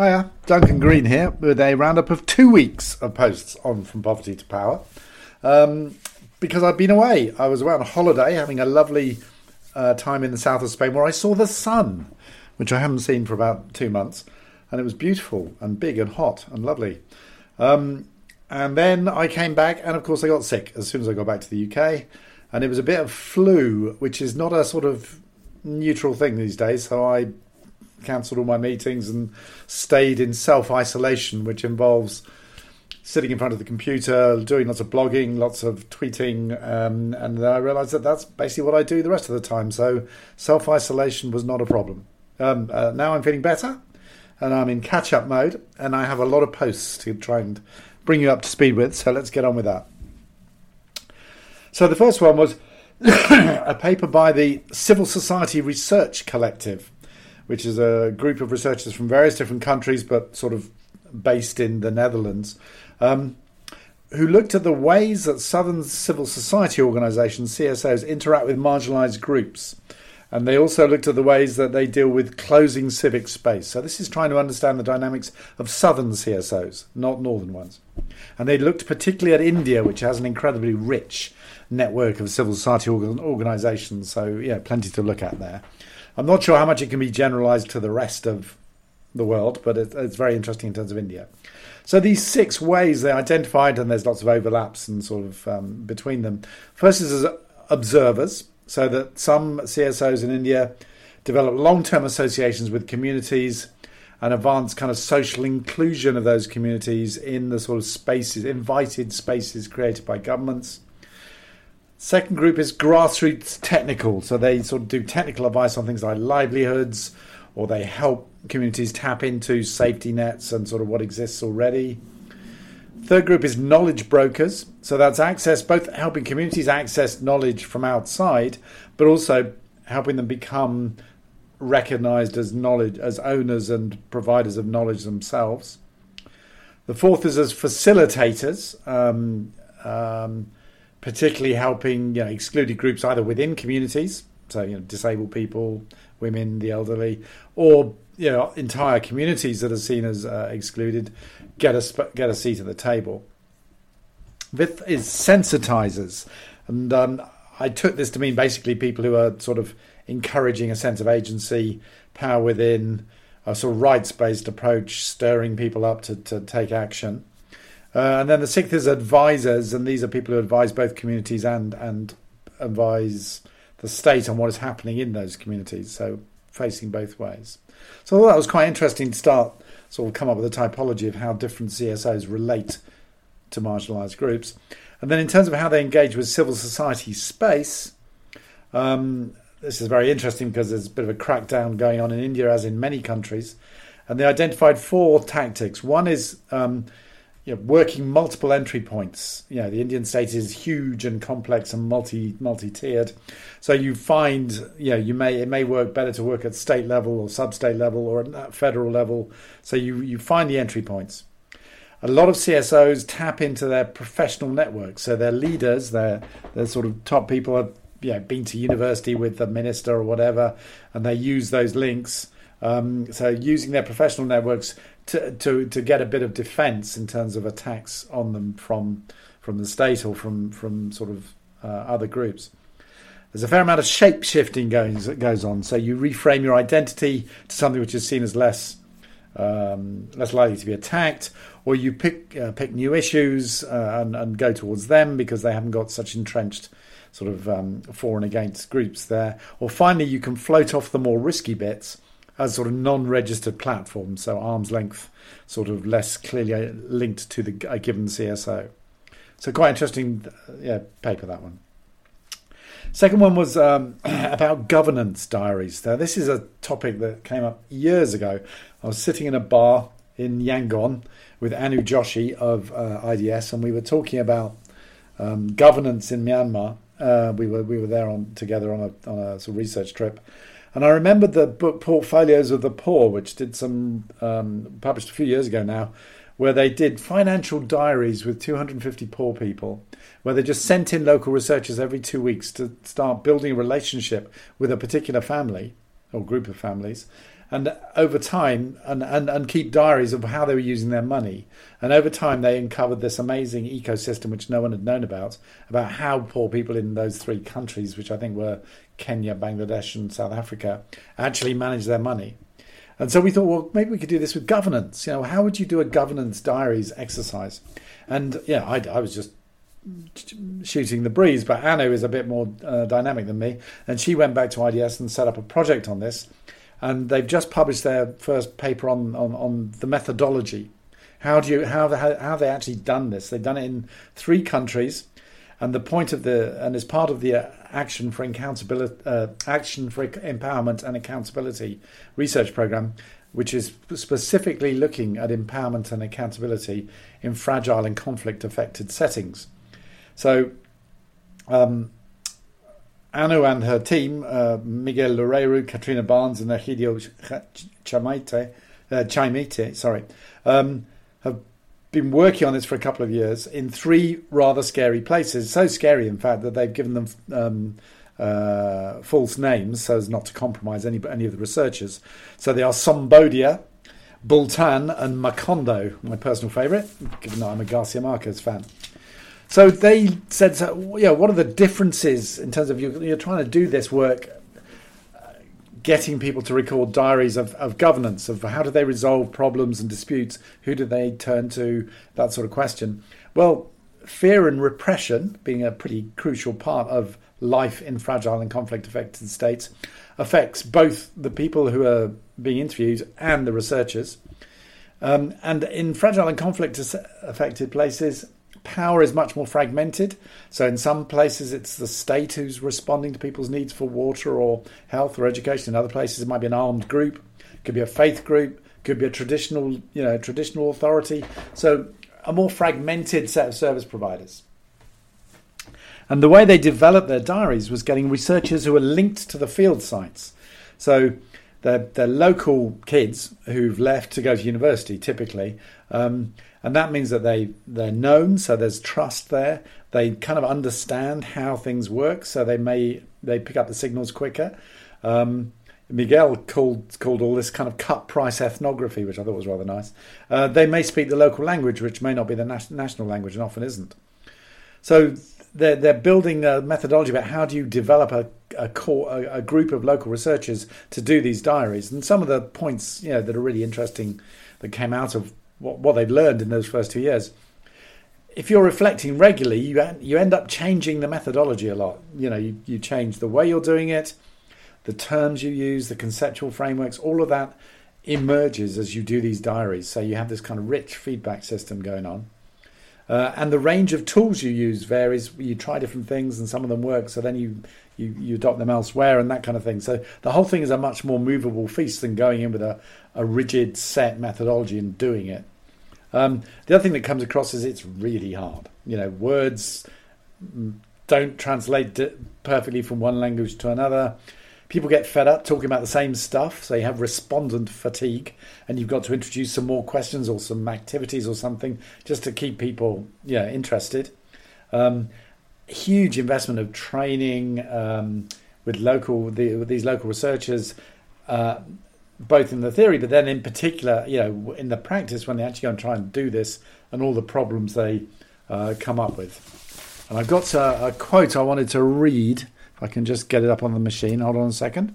Hiya, Duncan Green here with a roundup of two weeks of posts on From Poverty to Power. Um, because I've been away. I was away on holiday having a lovely uh, time in the south of Spain where I saw the sun, which I haven't seen for about two months. And it was beautiful and big and hot and lovely. Um, and then I came back, and of course, I got sick as soon as I got back to the UK. And it was a bit of flu, which is not a sort of neutral thing these days. So I cancelled all my meetings and stayed in self isolation, which involves sitting in front of the computer, doing lots of blogging, lots of tweeting, um, and then I realised that that's basically what I do the rest of the time. So self isolation was not a problem. Um, uh, now I'm feeling better, and I'm in catch up mode, and I have a lot of posts to try and bring you up to speed with. So let's get on with that. So the first one was a paper by the Civil Society Research Collective which is a group of researchers from various different countries, but sort of based in the Netherlands, um, who looked at the ways that Southern civil society organisations, CSOs, interact with marginalised groups. And they also looked at the ways that they deal with closing civic space. So, this is trying to understand the dynamics of southern CSOs, not northern ones. And they looked particularly at India, which has an incredibly rich network of civil society organisations. So, yeah, plenty to look at there. I'm not sure how much it can be generalized to the rest of the world, but it, it's very interesting in terms of India. So these six ways they identified, and there's lots of overlaps and sort of um, between them. First is as observers, so that some CSOs in India develop long-term associations with communities and advance kind of social inclusion of those communities in the sort of spaces, invited spaces created by governments. Second group is grassroots technical. So they sort of do technical advice on things like livelihoods, or they help communities tap into safety nets and sort of what exists already. Third group is knowledge brokers. So that's access, both helping communities access knowledge from outside, but also helping them become recognized as knowledge, as owners and providers of knowledge themselves. The fourth is as facilitators. Um, um, particularly helping you know, excluded groups either within communities, so you know disabled people, women, the elderly, or you know entire communities that are seen as uh, excluded get a get a seat at the table. Fifth is sensitizers, and um, I took this to mean basically people who are sort of encouraging a sense of agency, power within, a sort of rights based approach, stirring people up to, to take action. Uh, and then the sixth is advisors, and these are people who advise both communities and and advise the state on what is happening in those communities. So facing both ways. So that was quite interesting to start sort of come up with a typology of how different CSOs relate to marginalised groups. And then in terms of how they engage with civil society space, um, this is very interesting because there's a bit of a crackdown going on in India, as in many countries. And they identified four tactics. One is um, you know, working multiple entry points. You know, the Indian state is huge and complex and multi multi tiered. So you find, you know, you may it may work better to work at state level or sub state level or at federal level. So you you find the entry points. A lot of CSOs tap into their professional networks. So their leaders, their their sort of top people have you know, been to university with the minister or whatever, and they use those links. Um, so using their professional networks to, to, to get a bit of defence in terms of attacks on them from from the state or from from sort of uh, other groups. There's a fair amount of shape shifting goes goes on. So you reframe your identity to something which is seen as less um, less likely to be attacked, or you pick uh, pick new issues uh, and, and go towards them because they haven't got such entrenched sort of um, for and against groups there. Or finally, you can float off the more risky bits as sort of non-registered platforms, so arm's length, sort of less clearly linked to the a given CSO. So quite interesting, uh, yeah, paper that one. Second one was um, about governance diaries. Now this is a topic that came up years ago. I was sitting in a bar in Yangon with Anu Joshi of uh, IDS, and we were talking about um, governance in Myanmar. Uh, we were we were there on together on a on a sort of research trip, and I remember the book Portfolios of the Poor, which did some um, published a few years ago now, where they did financial diaries with 250 poor people, where they just sent in local researchers every two weeks to start building a relationship with a particular family or group of families, and over time, and, and, and keep diaries of how they were using their money. And over time, they uncovered this amazing ecosystem which no one had known about, about how poor people in those three countries, which I think were Kenya, Bangladesh, and South Africa, actually manage their money. And so we thought, well, maybe we could do this with governance. You know, how would you do a governance diaries exercise? And yeah, I, I was just shooting the breeze, but Anu is a bit more uh, dynamic than me, and she went back to IDS and set up a project on this, and they've just published their first paper on on, on the methodology. How do you how how how they actually done this? They've done it in three countries, and the point of the and as part of the uh, action for accountability, uh, action for empowerment and accountability research program, which is specifically looking at empowerment and accountability in fragile and conflict affected settings. So, um, Anu and her team, uh, Miguel Loureiro, Katrina Barnes, and Egidio Chamaite, uh, Chaimite, sorry, um, have been working on this for a couple of years in three rather scary places. So scary, in fact, that they've given them um, uh, false names so as not to compromise any any of the researchers. So they are Sombodia, Bultan, and Macondo, my personal favourite, given that I'm a Garcia Marquez fan. So they said, so, yeah, what are the differences in terms of you, you're trying to do this work, uh, getting people to record diaries of, of governance, of how do they resolve problems and disputes, who do they turn to, that sort of question. Well, fear and repression, being a pretty crucial part of life in fragile and conflict affected states, affects both the people who are being interviewed and the researchers. Um, and in fragile and conflict affected places, power is much more fragmented. So, in some places, it's the state who's responding to people's needs for water or health or education. In other places, it might be an armed group, could be a faith group, could be a traditional, you know, traditional authority. So, a more fragmented set of service providers. And the way they developed their diaries was getting researchers who are linked to the field sites. So, they're, they're local kids who've left to go to university typically um, and that means that they they're known, so there's trust there. They kind of understand how things work, so they may they pick up the signals quicker. Um, Miguel called called all this kind of cut price ethnography, which I thought was rather nice. Uh, they may speak the local language, which may not be the nas- national language, and often isn't. So they're they're building a methodology about how do you develop a a, core, a, a group of local researchers to do these diaries, and some of the points you know that are really interesting that came out of what, what they've learned in those first two years. If you're reflecting regularly, you you end up changing the methodology a lot. You know, you, you change the way you're doing it, the terms you use, the conceptual frameworks, all of that emerges as you do these diaries. So you have this kind of rich feedback system going on. Uh, and the range of tools you use varies. You try different things, and some of them work. So then you, you you adopt them elsewhere, and that kind of thing. So the whole thing is a much more movable feast than going in with a, a rigid set methodology and doing it. Um, the other thing that comes across is it's really hard. You know, words don't translate perfectly from one language to another. People get fed up talking about the same stuff, so you have respondent fatigue, and you've got to introduce some more questions or some activities or something just to keep people, yeah, interested. Um, huge investment of training um, with local the, with these local researchers. Uh, both in the theory, but then in particular, you know, in the practice when they actually go and try and do this and all the problems they uh, come up with. And I've got a, a, quote I wanted to read. I can just get it up on the machine. Hold on a second.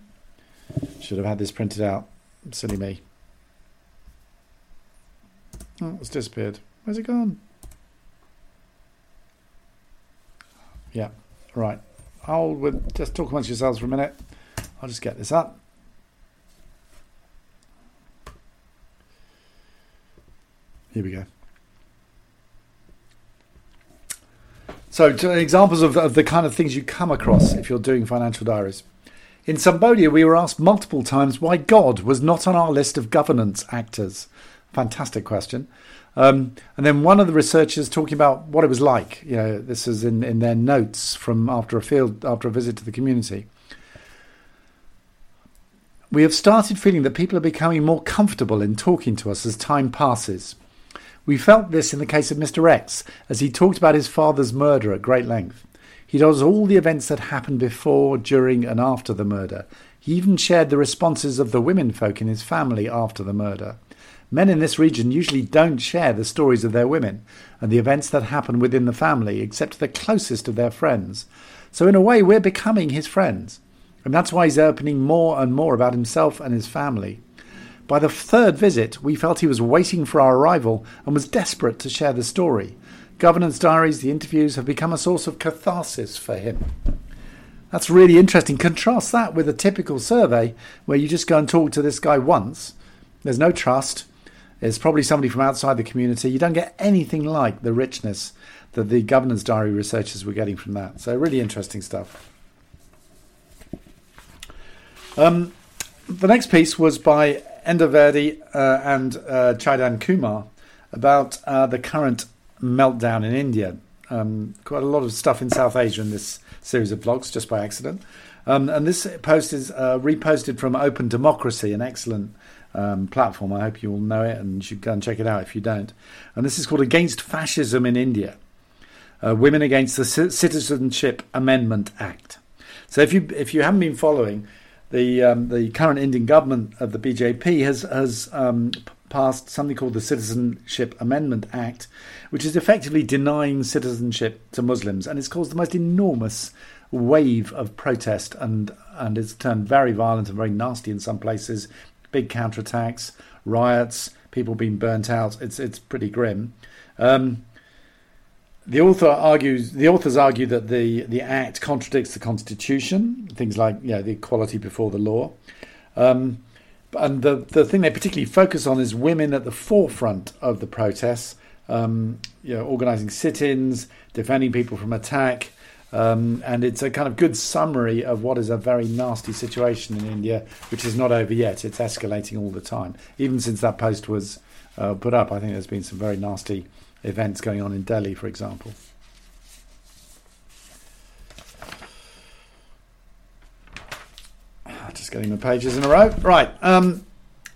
Should have had this printed out. Silly me. Oh, it's disappeared. Where's it gone? Yeah, right. I'll with, just talk amongst yourselves for a minute. I'll just get this up. Here we go. So, examples of, of the kind of things you come across if you're doing financial diaries. In Cambodia, we were asked multiple times why God was not on our list of governance actors. Fantastic question. Um, and then one of the researchers talking about what it was like. You know, this is in, in their notes from after a field after a visit to the community. We have started feeling that people are becoming more comfortable in talking to us as time passes. We felt this in the case of Mr. X, as he talked about his father's murder at great length. He tells all the events that happened before, during, and after the murder. He even shared the responses of the women folk in his family after the murder. Men in this region usually don't share the stories of their women and the events that happen within the family, except to the closest of their friends. So, in a way, we're becoming his friends. And that's why he's opening more and more about himself and his family. By the third visit, we felt he was waiting for our arrival and was desperate to share the story. Governance diaries, the interviews have become a source of catharsis for him. That's really interesting. Contrast that with a typical survey where you just go and talk to this guy once. There's no trust. It's probably somebody from outside the community. You don't get anything like the richness that the governance diary researchers were getting from that. So, really interesting stuff. Um, the next piece was by Enda Verdi uh, and uh, Chaidan Kumar about uh, the current meltdown in India. Um, quite a lot of stuff in South Asia in this series of blogs, just by accident. Um, and this post is uh, reposted from Open Democracy, an excellent um, platform. I hope you all know it and you should go and check it out if you don't. And this is called Against Fascism in India uh, Women Against the Citizenship Amendment Act. So if you if you haven't been following, the um, the current Indian government of the BJP has has um, passed something called the Citizenship Amendment Act, which is effectively denying citizenship to Muslims, and it's caused the most enormous wave of protest and and it's turned very violent and very nasty in some places big counterattacks, riots, people being burnt out. It's it's pretty grim. Um, the author argues the authors argue that the, the act contradicts the constitution, things like you know, the equality before the law. Um, and the the thing they particularly focus on is women at the forefront of the protests, um, you know, organising sit-ins, defending people from attack, um, and it's a kind of good summary of what is a very nasty situation in India, which is not over yet. It's escalating all the time. Even since that post was uh, put up, I think there's been some very nasty events going on in Delhi, for example. Just getting the pages in a row. Right. Um,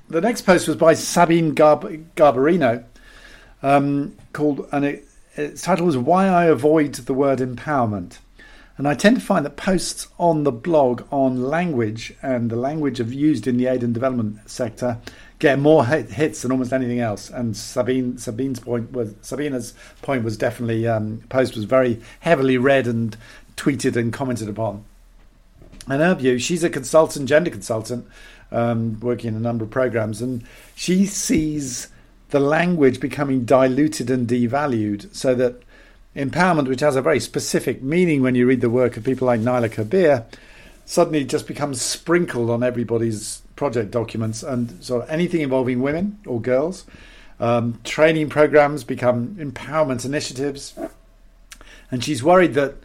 the next post was by Sabine Garb- Garbarino, um, called, and it, its title was "Why I Avoid the Word Empowerment." And I tend to find that posts on the blog on language and the language of used in the aid and development sector get more hits than almost anything else. And Sabine Sabine's point was Sabina's point was definitely um, post was very heavily read and tweeted and commented upon. In her view, she's a consultant, gender consultant, um, working in a number of programs, and she sees the language becoming diluted and devalued so that empowerment, which has a very specific meaning when you read the work of people like Naila Kabeer, suddenly just becomes sprinkled on everybody's project documents. And so anything involving women or girls, um, training programs become empowerment initiatives. And she's worried that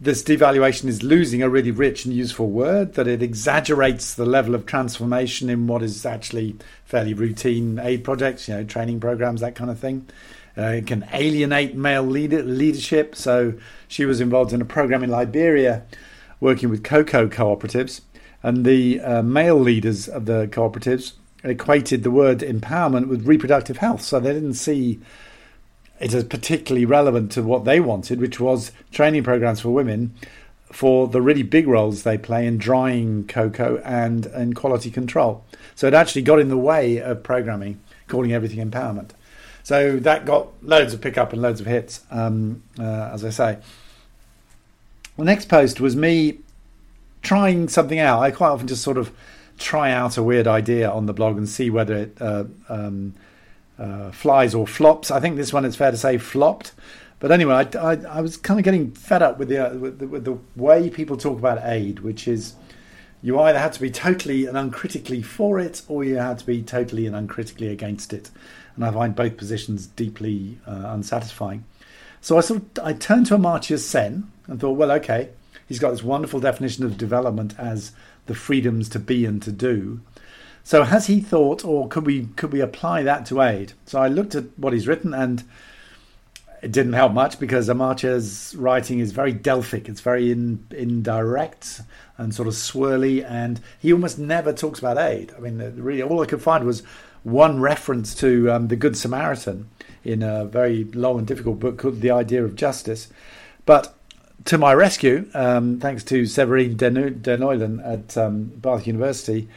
this devaluation is losing a really rich and useful word, that it exaggerates the level of transformation in what is actually fairly routine aid projects, you know, training programs, that kind of thing. Uh, it can alienate male leader, leadership. So she was involved in a program in Liberia working with cocoa cooperatives, and the uh, male leaders of the cooperatives equated the word empowerment with reproductive health. So they didn't see it as particularly relevant to what they wanted, which was training programs for women for the really big roles they play in drying cocoa and in quality control. So it actually got in the way of programming, calling everything empowerment. So that got loads of pickup and loads of hits, um, uh, as I say. The next post was me trying something out. I quite often just sort of try out a weird idea on the blog and see whether it uh, um, uh, flies or flops. I think this one, it's fair to say, flopped. But anyway, I, I, I was kind of getting fed up with the, uh, with the, with the way people talk about aid, which is you either had to be totally and uncritically for it, or you had to be totally and uncritically against it and I find both positions deeply uh, unsatisfying. So I sort of I turned to Amartya Sen and thought, well, okay, he's got this wonderful definition of development as the freedoms to be and to do. So has he thought, or could we could we apply that to aid? So I looked at what he's written, and it didn't help much because Amartya's writing is very Delphic. It's very in, indirect and sort of swirly, and he almost never talks about aid. I mean, really, all I could find was one reference to um, the Good Samaritan in a very long and difficult book called The Idea of Justice. But to my rescue, um, thanks to Severine Deneulin at um, Bath University,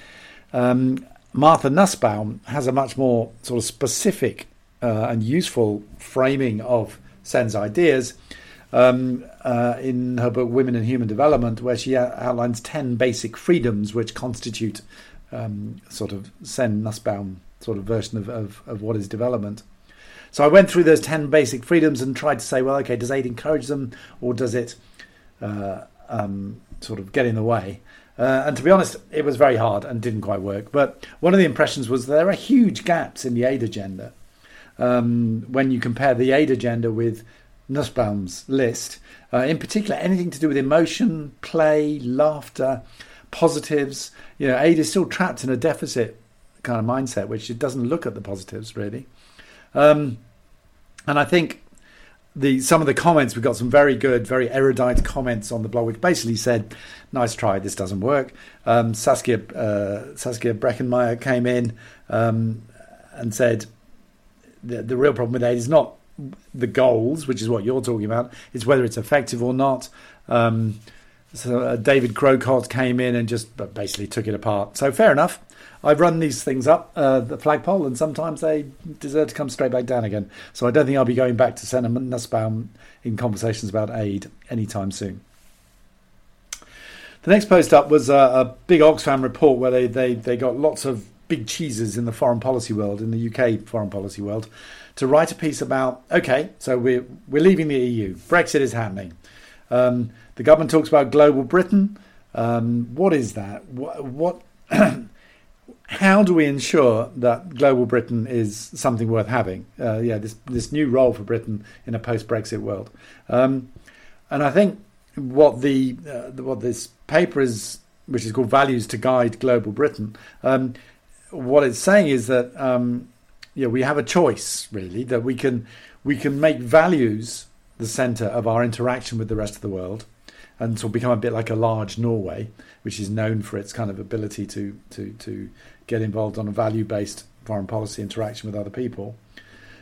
um, Martha Nussbaum has a much more sort of specific uh, and useful framing of Sen's ideas um, uh, in her book Women and Human Development, where she outlines 10 basic freedoms which constitute um, sort of Sen Nussbaum sort of version of, of, of what is development. So I went through those 10 basic freedoms and tried to say, well, okay, does aid encourage them or does it uh, um, sort of get in the way? Uh, and to be honest, it was very hard and didn't quite work. But one of the impressions was there are huge gaps in the aid agenda. Um, when you compare the aid agenda with Nussbaum's list, uh, in particular, anything to do with emotion, play, laughter, positives. You know, aid is still trapped in a deficit kind of mindset, which it doesn't look at the positives really. Um, and I think the some of the comments we got some very good, very erudite comments on the blog, which basically said, "Nice try, this doesn't work." Um, Saskia uh, Saskia Breckenmeyer came in um, and said, the, "The real problem with aid is not the goals, which is what you're talking about. It's whether it's effective or not." Um, so uh, David Crocker came in and just basically took it apart. So fair enough. I've run these things up uh, the flagpole, and sometimes they deserve to come straight back down again. So I don't think I'll be going back to Sen and Nussbaum in conversations about aid anytime soon. The next post up was a, a big Oxfam report where they, they, they got lots of big cheeses in the foreign policy world, in the UK foreign policy world, to write a piece about okay, so we're, we're leaving the EU, Brexit is happening. Um, the government talks about global Britain. Um, what is that? What, what how do we ensure that global Britain is something worth having? Uh, yeah, this this new role for Britain in a post-Brexit world, um, and I think what the uh, what this paper is, which is called "Values to Guide Global Britain," um, what it's saying is that um, yeah, we have a choice really that we can we can make values the centre of our interaction with the rest of the world, and so become a bit like a large Norway, which is known for its kind of ability to to to get involved on a value based foreign policy interaction with other people.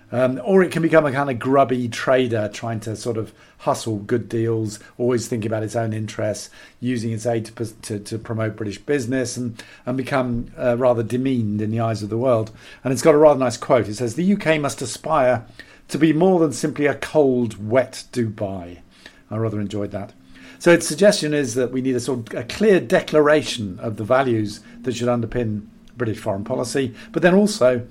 Um, or it can become a kind of grubby trader trying to sort of hustle good deals, always thinking about its own interests, using its aid to, to, to promote British business, and, and become uh, rather demeaned in the eyes of the world. And it's got a rather nice quote. It says, The UK must aspire to be more than simply a cold, wet Dubai. I rather enjoyed that. So its suggestion is that we need a sort of a clear declaration of the values that should underpin British foreign policy, but then also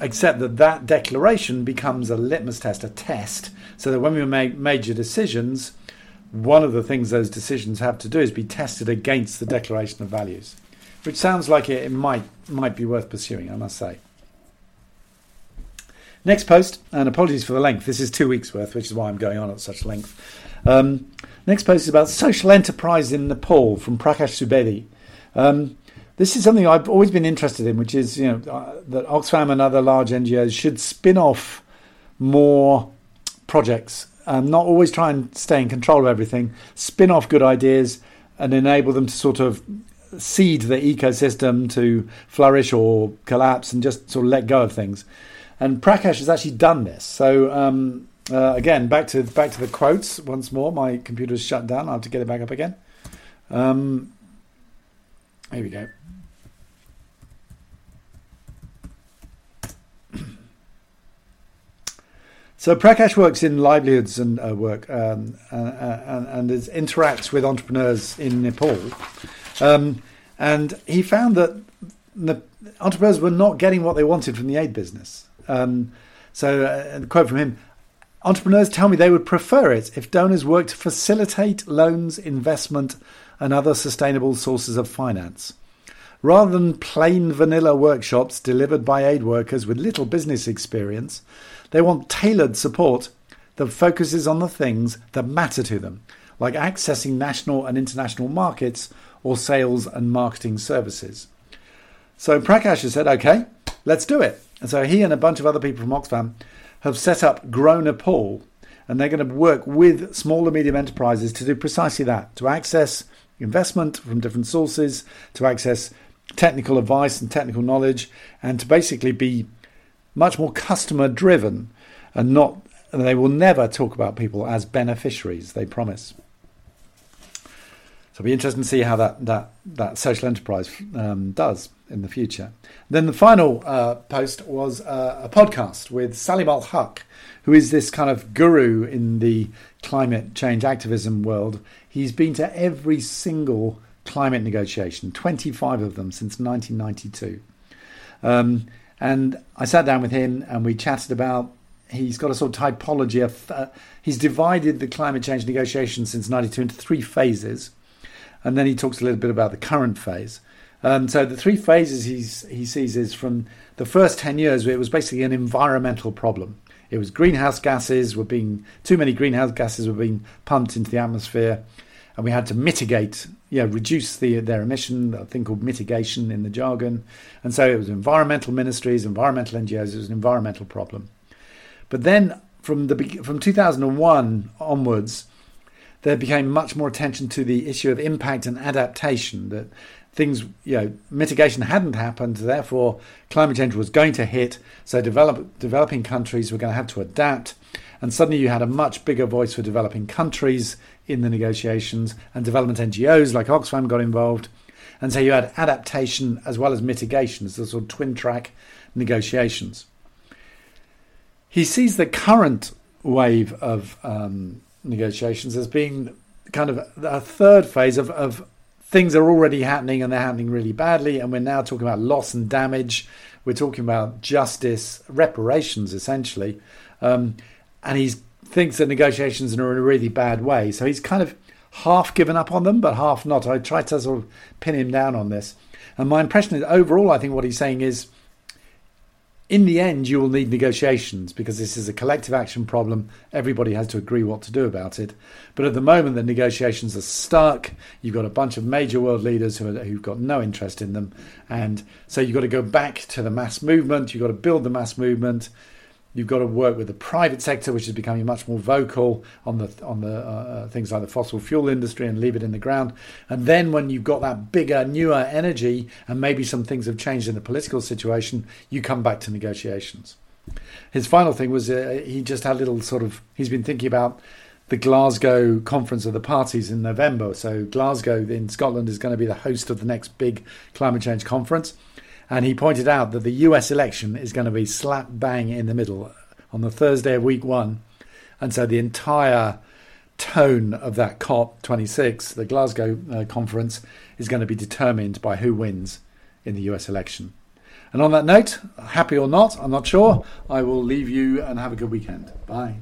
accept that that declaration becomes a litmus test, a test, so that when we make major decisions, one of the things those decisions have to do is be tested against the Declaration of Values, which sounds like it, might might be worth pursuing, I must say. Next post, and apologies for the length. This is two weeks worth, which is why I'm going on at such length. Um, next post is about social enterprise in Nepal from Prakash Subedi. Um, this is something I've always been interested in, which is you know uh, that Oxfam and other large NGOs should spin off more projects, um, not always try and stay in control of everything. Spin off good ideas and enable them to sort of seed the ecosystem to flourish or collapse, and just sort of let go of things. And Prakash has actually done this. So um, uh, again, back to back to the quotes once more. My computer's shut down. I have to get it back up again. Um, here we go. So Prakash works in livelihoods and uh, work um, and, and is, interacts with entrepreneurs in Nepal. Um, and he found that the entrepreneurs were not getting what they wanted from the aid business. Um, so, uh, a quote from him Entrepreneurs tell me they would prefer it if donors worked to facilitate loans, investment, and other sustainable sources of finance. Rather than plain vanilla workshops delivered by aid workers with little business experience, they want tailored support that focuses on the things that matter to them, like accessing national and international markets or sales and marketing services. So Prakash has said, okay, let's do it. And so he and a bunch of other people from Oxfam have set up Grow Nepal, and they're going to work with small and medium enterprises to do precisely that to access investment from different sources, to access technical advice and technical knowledge, and to basically be much more customer driven and not and they will never talk about people as beneficiaries they promise. So it'll be interesting to see how that that that social enterprise um, does in the future. Then the final uh, post was uh, a podcast with Saleemul Huq, who is this kind of guru in the climate change activism world. He's been to every single climate negotiation, 25 of them since 1992. Um, and I sat down with him and we chatted about. He's got a sort of typology of. Uh, he's divided the climate change negotiations since 92 into three phases and then he talks a little bit about the current phase. Um, so the three phases he's, he sees is from the first 10 years, it was basically an environmental problem. It was greenhouse gases were being, too many greenhouse gases were being pumped into the atmosphere, and we had to mitigate, yeah, reduce the, their emission, a thing called mitigation in the jargon. And so it was environmental ministries, environmental NGOs, it was an environmental problem. But then from, the, from 2001 onwards, there became much more attention to the issue of impact and adaptation. That things, you know, mitigation hadn't happened, therefore climate change was going to hit. So develop, developing countries were going to have to adapt. And suddenly you had a much bigger voice for developing countries in the negotiations, and development NGOs like Oxfam got involved. And so you had adaptation as well as mitigation as the sort of twin track negotiations. He sees the current wave of um, negotiations as being kind of a third phase of, of things are already happening and they're happening really badly. And we're now talking about loss and damage. We're talking about justice, reparations, essentially. Um, and he thinks that negotiations are in a really bad way. So he's kind of half given up on them, but half not. I tried to sort of pin him down on this. And my impression is overall, I think what he's saying is in the end, you will need negotiations because this is a collective action problem. Everybody has to agree what to do about it. But at the moment, the negotiations are stuck. You've got a bunch of major world leaders who are, who've got no interest in them. And so you've got to go back to the mass movement. You've got to build the mass movement. You've got to work with the private sector, which is becoming much more vocal on the on the uh, uh, things like the fossil fuel industry, and leave it in the ground. And then when you've got that bigger, newer energy, and maybe some things have changed in the political situation, you come back to negotiations. His final thing was uh, he just had a little sort of he's been thinking about the Glasgow Conference of the Parties in November. So Glasgow in Scotland is going to be the host of the next big climate change conference. And he pointed out that the US election is going to be slap bang in the middle on the Thursday of week one. And so the entire tone of that COP26, the Glasgow uh, conference, is going to be determined by who wins in the US election. And on that note, happy or not, I'm not sure, I will leave you and have a good weekend. Bye.